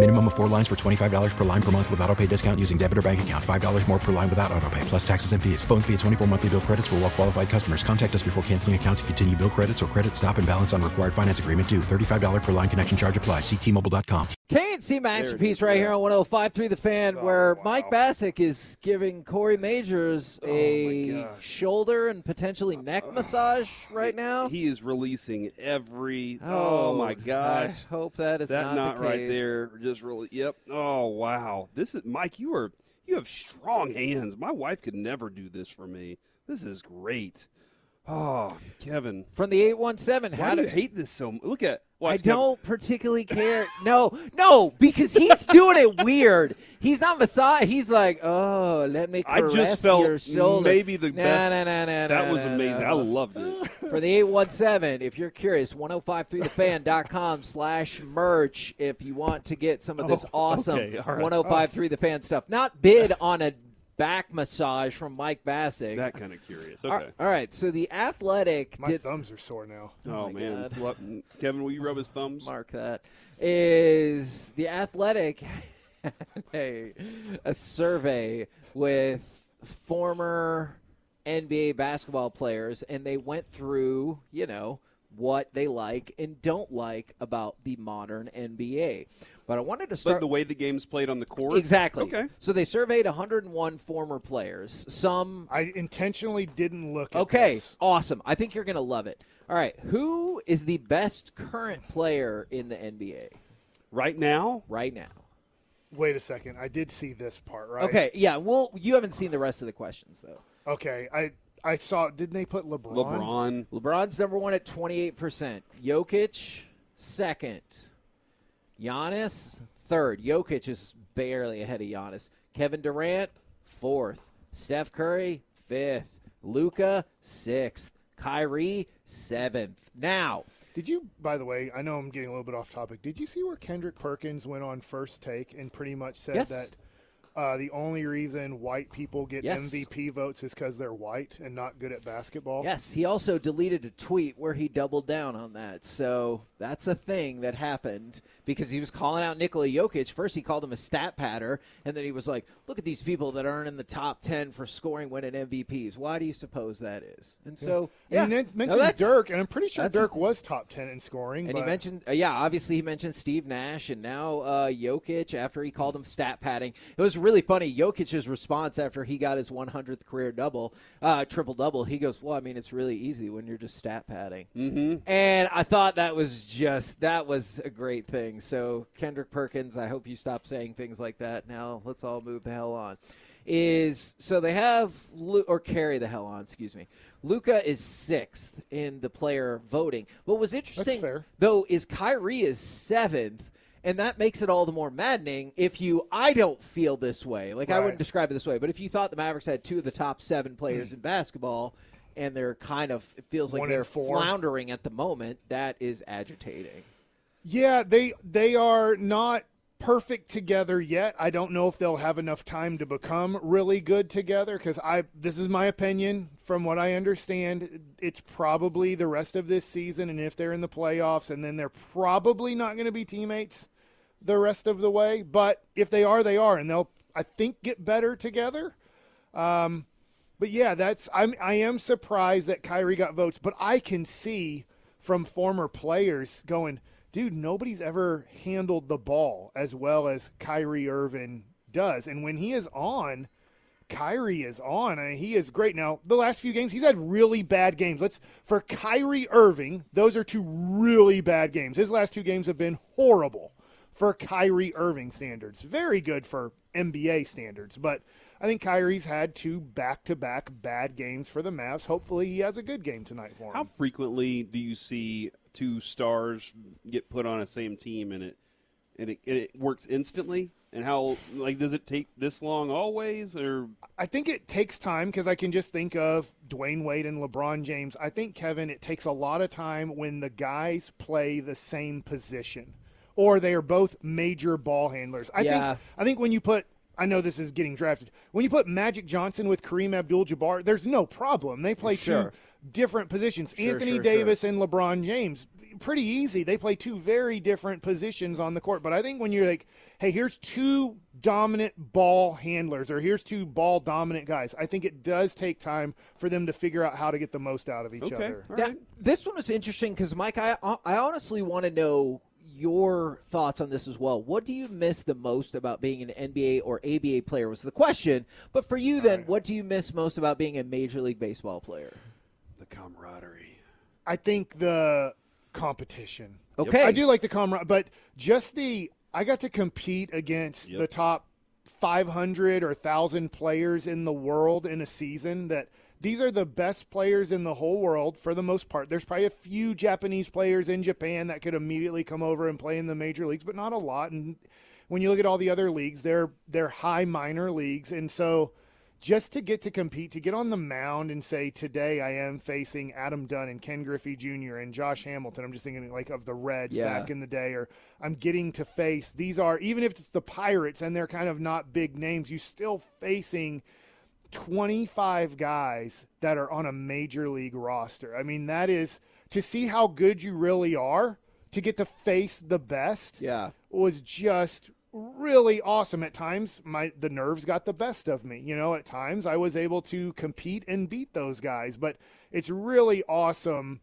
Minimum of four lines for $25 per line per month with auto pay discount using debit or bank account. $5 more per line without auto pay, plus taxes and fees. Phone fee at 24 monthly bill credits for well qualified customers. Contact us before canceling account to continue bill credits or credit stop and balance on required finance agreement due. $35 per line connection charge applies. Ctmobile.com. K&C masterpiece right here on 105.3 The Fan, oh, where Mike Bacsik is giving Corey Majors oh, a shoulder and potentially neck massage right now. He is releasing every. Oh, Oh, my gosh. I hope that is that not, the right there. Just really. Yep. Oh wow. This is Mike. You are you have strong hands. My wife could never do this for me. This is great. Oh, Kevin. From the 817, how do do you hate this so much? Look at. I don't particularly care. No, no, because he's doing it weird. He's not massage. He's like, oh, let me I caress just felt your shoulder. maybe the Nah, best. nah, nah, nah, that nah, was nah, amazing. nah. I loved it. For the 817, if you're curious, 1053thefan.com slash merch if you want to get some of this Oh, awesome okay, right. 1053 The Fan stuff. Not bid on a back massage from Mike Bacsik. that kind of curious. All- Okay. all right, so the Athletic My did thumbs are sore now. Oh, oh, my man. God. What- Kevin, will you rub his thumbs? mark that is the athletic had a, a survey with former nba basketball players and they went through you know what they like and don't like about the modern nba but i wanted to Like start the way the game's played on the court. exactly Okay. so they surveyed 101 former players some I intentionally didn't look at Okay, this. awesome. I think you're going to love it. All right, who is the best current player in the NBA Right now, right now? Wait a second. I did see this part, right? Okay, yeah. Well, you haven't seen the rest of the questions though. Okay. I I saw. Didn't they put LeBron? LeBron. LeBron's number one at 28 percent. Jokic second. Giannis third. Jokic is barely ahead of Giannis. Kevin Durant fourth. Steph Curry fifth. Luka sixth. Kyrie seventh. Now, Did you, by the way, I know I'm getting a little bit off topic. Did you see where Kendrick Perkins went on first take and pretty much said Yes. that uh, the only reason white people get Yes. MVP votes is because they're white and not good at basketball? Yes, he also deleted a tweet where he doubled down on that. So that's a thing that happened because he was calling out Nikola Jokic. First, he called him a stat patter, and then he was like, "Look at these people that aren't in the top ten for scoring, winning MVPs. Why do you suppose that is?" And so, yeah, And he No, mentioned that's- Dirk, and I'm pretty sure Dirk was top 10 in scoring. And but he mentioned, uh, yeah, obviously he mentioned Steve Nash and now uh, Jokic after he called him stat padding. It was really funny. Jokic's response after he got his 100th career double, uh, triple double, he goes, "Well, I mean, it's really easy when you're just stat padding." Mm-hmm. And I thought that was just that was a great thing. So Kendrick Perkins, I hope you stop saying things like that. Now let's all move the hell on. Is so they have Lu- or carry the hell on? Excuse me. Luka is sixth in the player voting. What was interesting though is Kyrie is seventh, and that makes it all the more maddening. If you, I don't feel this way. Like I wouldn't describe it this way, but if you thought the Mavericks had two of the top seven players Hmm. in basketball, and they're kind of, it feels like One they're floundering at the moment. That is agitating. Yeah, they they are not perfect together yet. I don't know if they'll have enough time to become really good together cuz I this is my opinion from what I understand it's probably the rest of this season and if they're in the playoffs and then they're probably not going to be teammates the rest of the way, but if they are they are and they'll I think get better together. Um but yeah, that's I'm I am surprised that Kyrie got votes, but I can see from former players going, dude, nobody's ever handled the ball as well as Kyrie Irving does. And when he is on, Kyrie is on. and he is great. Now, the last few games, he's had really bad games. Let's for Kyrie Irving, those are two really bad games. His last two games have been horrible for Kyrie Irving standards. Very good for NBA standards, but I think Kyrie's had two back-to-back bad games for the Mavs. Hopefully, he has a good game tonight for him. How frequently do you see two stars get put on a same team and it and it, and it works instantly? And how like does it take this long always? Or I think it takes time because I can just think of Dwyane Wade and LeBron James. I think Kevin, it takes a lot of time when the guys play the same position, or they are both major ball handlers. I Yeah. think I think when you put I know this is getting drafted. When you put Magic Johnson with Kareem Abdul-Jabbar, there's no problem. They play Sure. two different positions. Sure, Anthony sure, Davis and LeBron James, pretty easy. They play two very different positions on the court. But I think when you're like, hey, here's two dominant ball handlers, or here's two ball dominant guys, I think it does take time for them to figure out how to get the most out of each okay, other. all Now, this one was interesting because Mike, I I honestly want to know your thoughts on this as well. What do you miss the most about being an NBA or ABA player? Was the question. But for you, then, what do you miss most about being a Major League Baseball player? The camaraderie. I think the competition. Okay. I do like the camaraderie, but just the I got to compete against Yep. the top 500 or 1000 players in the world in a season that these are the best players in the whole world for the most part. There's probably a few Japanese players in Japan that could immediately come over and play in the major leagues, but not a lot and when you look at all the other leagues, they're they're high minor leagues and so just to get to compete, to get on the mound and say, today I am facing Adam Dunn and Ken Griffey Jr. and Josh Hamilton. I'm just thinking like of the Reds Yeah. back in the day, or I'm getting to face these are, even if it's the Pirates and they're kind of not big names, you still facing 25 guys that are on a major league roster. I mean, that is to see how good you really are, to get to face the best Yeah. was just really awesome at times. My the nerves got the best of me you know at times i was able to compete and beat those guys but it's really awesome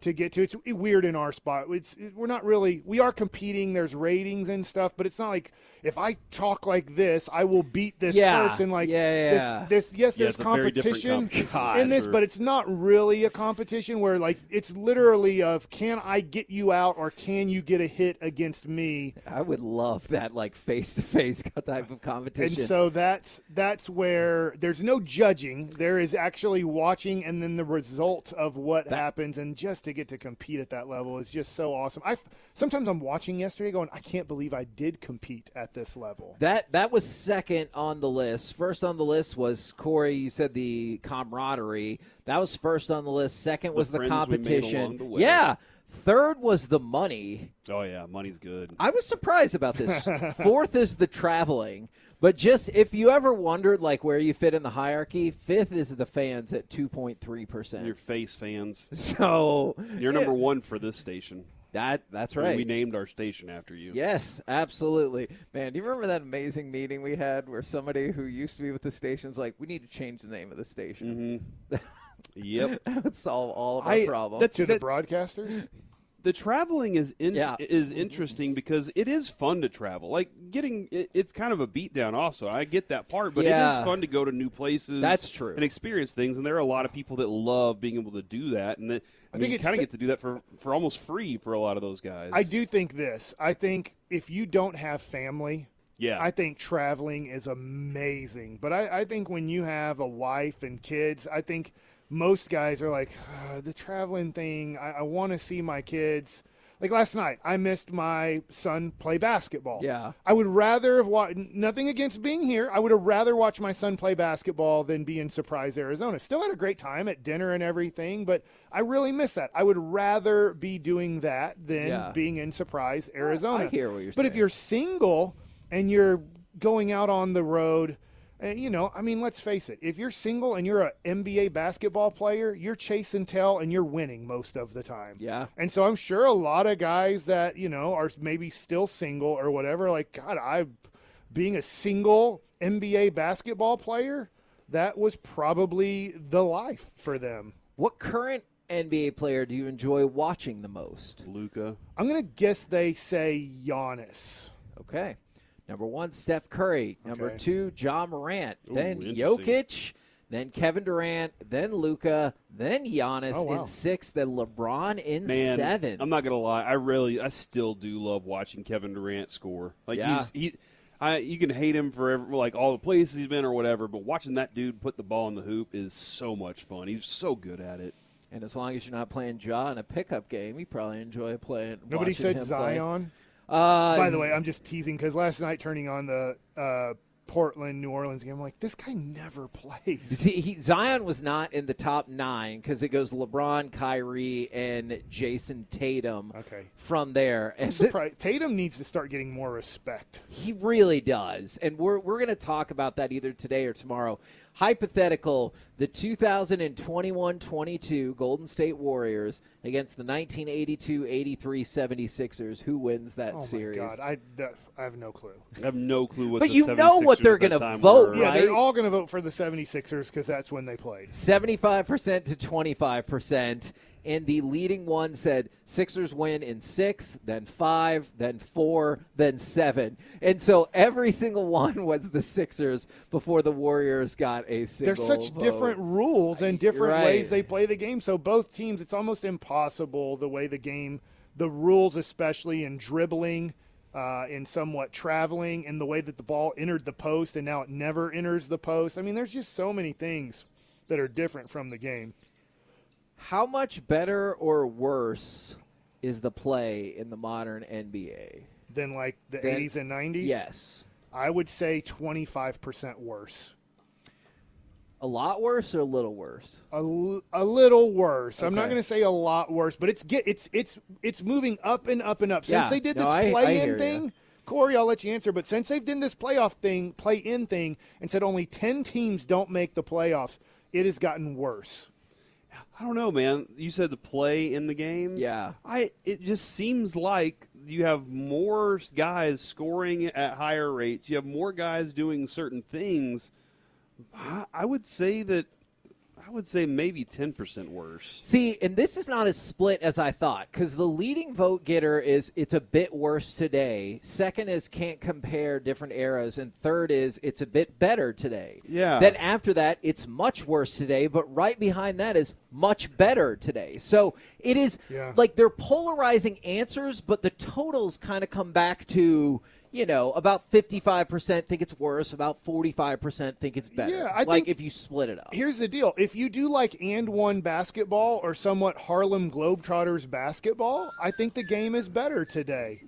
to get to it's weird in our spot it's it- we're not really we are competing there's ratings and stuff but it's not like if i talk like this i will beat this Yeah. person like Yeah, yeah. this, this yes Yeah, there's it's a very different competition comp- in this God, but it's not really a competition where like it's literally of can i get you out or can you get a hit against me I would love that, like face to face type of competition. and so that's that's where there's no judging. There is actually watching, and then the result of what happens, and just to get to compete at that level is just so awesome. I sometimes I'm watching yesterday, going, I can't believe I did compete at this level. That that was second on the list. First on the list was Corey. You said the camaraderie. That was first on the list. Second was the, friends competition. the. Yeah. Third was the money. Oh yeah, money's good. I was surprised about this. Fourth is the traveling. But just if you ever wondered like where you fit in the hierarchy, fifth is the fans at two point three percent. Your face fans. So You're number one for this station. that that's And right. We named our station after you. Yes, absolutely. Man, do you remember that amazing meeting we had where somebody who used to be with the station's like, we need to change the name of the station? Mm-hmm. Yep. that would solve all of our I- problems. that's- To the broadcasters, the traveling is in, Yeah. is mm-hmm. interesting because it is fun to travel. Like getting, it, it's kind of a beatdown. Also, I get that part, but it Yeah. is fun to go to new places. That's true. and experience things. And there are a lot of people that love being able to do that. And that, I, think mean, you kind of t- get to do that for for almost free for a lot of those guys. I do think this. I think if you don't have family, Yeah. I think traveling is amazing. But I, I think when you have a wife and kids, I think most guys are like, "Uh, the traveling thing, I, I want to see my kids. Like last night, I missed my son play basketball. Yeah. I would rather have watched, nothing against being here. I would have rather watched my son play basketball than be in Surprise, Arizona. Still had a great time at dinner and everything, but I really miss that. I would rather be doing that than Yeah. being in Surprise, Arizona. I hear what you're But if you're single and you're going out on the road, you know, I mean, let's face it. If you're single and you're an NBA basketball player, you're chasing tail and you're winning most of the time. Yeah. And so I'm sure a lot of guys that you know are maybe still single or whatever, like God, I, being a single NBA basketball player, that was probably the life for them. what current NBA player do you enjoy watching the most? Luka. I'm gonna guess they say Giannis. Okay. Number one, Steph Curry. Number Okay. two, Ja Morant. Ooh, then interesting. Jokic. Then Kevin Durant. Then Luka. Then Giannis Oh, wow. in six. Then LeBron in Man, seven. I'm not gonna lie. I really, I still do love watching Kevin Durant score. Like Yeah. he's he, I you can hate him for every, like all the places he's been or whatever, but watching that dude put the ball in the hoop is so much fun. He's so good at it. and as long as you're not playing Ja in a pickup game, you probably enjoy playing. Nobody watching said him play. Uh, By the way, I'm just teasing because last night turning on the uh, Portland New Orleans game, I'm like, this guy never plays. See, he, Zion was not in the top nine because it goes LeBron, Kyrie, and Jayson Tatum. Okay. From there, I'm and surprised. Tatum needs to start getting more respect. he really does, and we're we're going to talk about that either today or tomorrow. Hypothetical: the 2021-22 Golden State Warriors against the 1982-83 76ers. Who wins that Oh series? my god, I, that- I have no clue. I have no clue what. But the you know what they're gonna vote, were. Yeah, Right. they're all going to vote for the 76ers because that's when they played. 75% to 25%. And the leading one said Sixers win in six, then five, then four, then seven. And so every single one was the Sixers before the Warriors got a single There's such vote. different rules and different Right. ways they play the game. So both teams, it's almost impossible the way the game, the rules, especially in dribbling, uh, in somewhat traveling, and the way that the ball entered the post and now it never enters the post. I mean, there's just so many things that are different from the game. How much better or worse is the play in the modern NBA? Than like the Then- 80s and 90s. Yes. I would say 25% worse. A lot worse or a little worse? A, l- a little worse. I'm not going to say a lot worse, but it's get it's it's it's moving up and up and up. Since Yeah. they did this I- I play hear in ya. thing, Corey, I'll let you answer. But since they've done this playoff thing, play in thing, and said only ten teams don't make the playoffs, it has gotten worse. I don't know, man. You said the play in the game. Yeah. I. It just seems like you have more guys scoring at higher rates. You have more guys doing certain things. I, I would say that. I would say maybe ten percent worse. See, and this is not as split as I thought because the leading vote getter is it's a bit worse today. Second is can't compare different eras, and third is it's a bit better today. Yeah. Then after that, it's much worse today, but right behind that is much better today. So it is Yeah. like they're polarizing answers, but the totals kind of come back to. You know, about fifty-five percent think it's worse. About forty-five percent think it's better. Yeah, I like if you split it up. Here's the deal: if you do like and one basketball or somewhat Harlem Globetrotters basketball, I think the game is better today.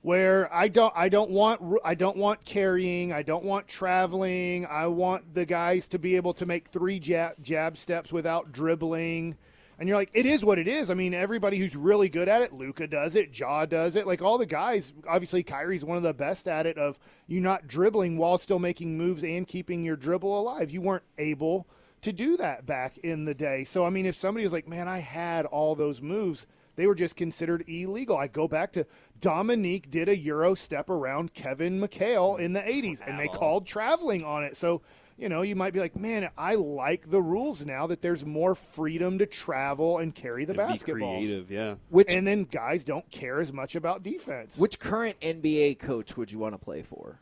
Where I don't, I don't want, I don't want carrying, I don't want traveling. I want the guys to be able to make three jab, jab steps without dribbling. And you're like, it is what it is. I mean, everybody who's really good at it, Luka does it, Ja does it. Like all the guys, obviously Kyrie's one of the best at it. Of you not dribbling while still making moves and keeping your dribble alive. You weren't able to do that back in the day. So I mean, if somebody was like, man, I had all those moves, they were just considered illegal. I go back to Dominique did a Euro step around Kevin McHale in the 80s, and they called traveling on it. So you know, you might be like, man, I like the rules now that there's more freedom to travel and carry the And be basketball. creative. Yeah. Which And then guys don't care as much about defense. Which current NBA coach would you want to play for?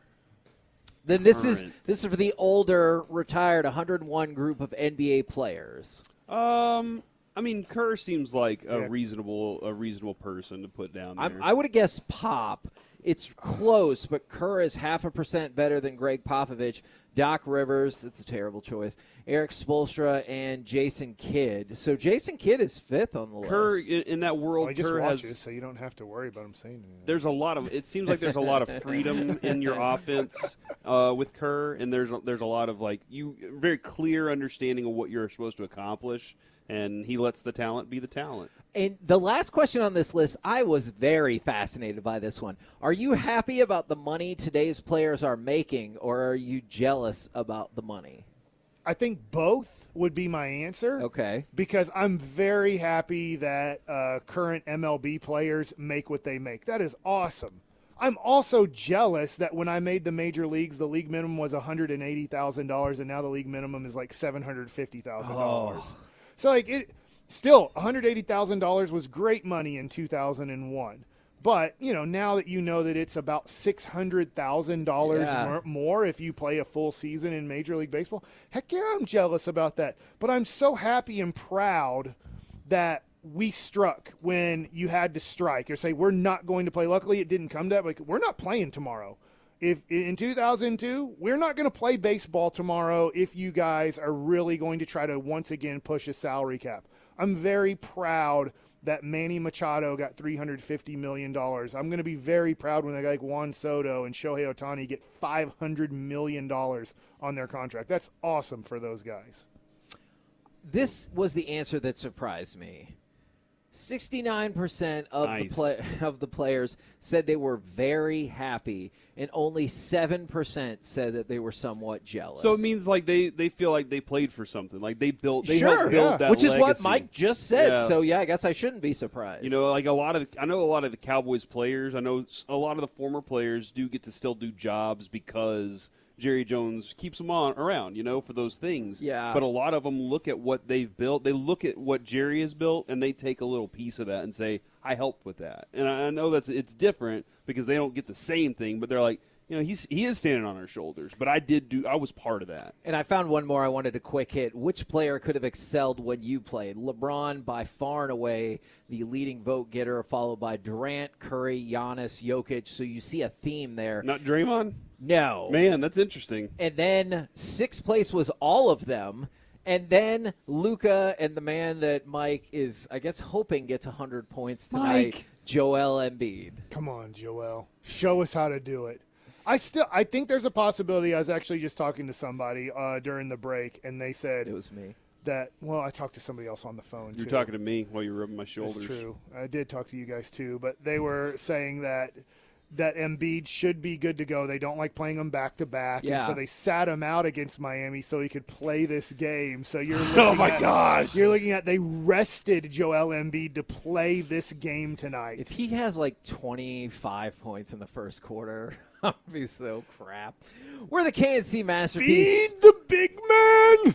Then this is this is for the older, retired 101 group of NBA players. Um. I mean, Kerr seems like a Yeah. reasonable a reasonable person to put down there. I'm, I would have guessed Pop. It's close, but Kerr is half a percent better than Gregg Popovich. Doc Rivers, that's a terrible choice. Erik Spoelstra and Jason Kidd. So Jason Kidd is fifth on the Kerr list. in, in that world. well, I just Kerr watch has it, so you don't have to worry about him saying anything. there's a lot of it seems like there's a lot of freedom in your offense uh, with Kerr, and there's a, there's a lot of like you very clear understanding of what you're supposed to accomplish, and he lets the talent be the talent. And the last question on this list, I was very fascinated by this one. Are you happy about the money today's players are making, or are you jealous about the money? I think both would be my answer. Okay. Because I'm very happy that uh, current MLB players make what they make. That is awesome. I'm also jealous that when I made the major leagues, the league minimum was $180,000, and now the league minimum is like $750,000. So, like, it still $180,000 was great money in 2001. But, you know, now that you know that it's about $600,000 Yeah. more, more if you play a full season in Major League Baseball, heck yeah, I'm jealous about that. But I'm so happy and proud that we struck when you had to strike or say we're not going to play. Luckily, it didn't come to that. Like we're not playing tomorrow. If in 2002, we're not going to play baseball tomorrow. If you guys are really going to try to once again push a salary cap, I'm very proud that Manny Machado got $350 million. I'm going to be very proud when guy like Juan Soto and Shohei Ohtani get $500 million on their contract. That's awesome for those guys. This was the answer that surprised me. 69% of Nice. the play, of the players said they were very happy and only 7% said that they were somewhat jealous. So it means like they, they feel like they played for something. Like they built they sure, helped build yeah. that which is what. Mike just said. Yeah. So yeah, I guess I shouldn't be surprised. You know, like a lot of I know a lot of the Cowboys players. I know a lot of the former players do get to still do jobs because Jerry Jones keeps them on around. You know, for those things. Yeah. But a lot of them look at what they've built. They look at what Jerry has built, and they take a little piece of that and say, "I helped with that." And I I know that's it's different because they don't get the same thing, but they're like, you know, he's he is standing on our shoulders. But I did do. I was part of that. And I found one more I wanted to quick hit. Which player could have excelled when you played? LeBron, by far and away, the leading vote getter, followed by Durant, Curry, Giannis, Jokic. So you see a theme there. Not Draymond. No. Man, that's interesting. And then sixth place was all of them. And then Luka and the man that Mike is, I guess, hoping gets 100 points tonight, Mike. Joel Embiid. Come on, Joel. Show us how to do it. I still I think there's a possibility. I was actually just talking to somebody uh, during the break, and they said It was me. that. Well, I talked to somebody else on the phone. You're too. talking to me while you're rubbing my shoulders. That's true. I did talk to you guys too, but they were saying that that Embiid should be good to go. They don't like playing him back to back, and so they sat him out against Miami so he could play this game. So you're Oh, my at- gosh. you're looking at they rested Joel Embiid to play this game tonight. If he has like 25 points in the first quarter, I'll be so crap. We're the K&C Masterpiece. Feed the big man.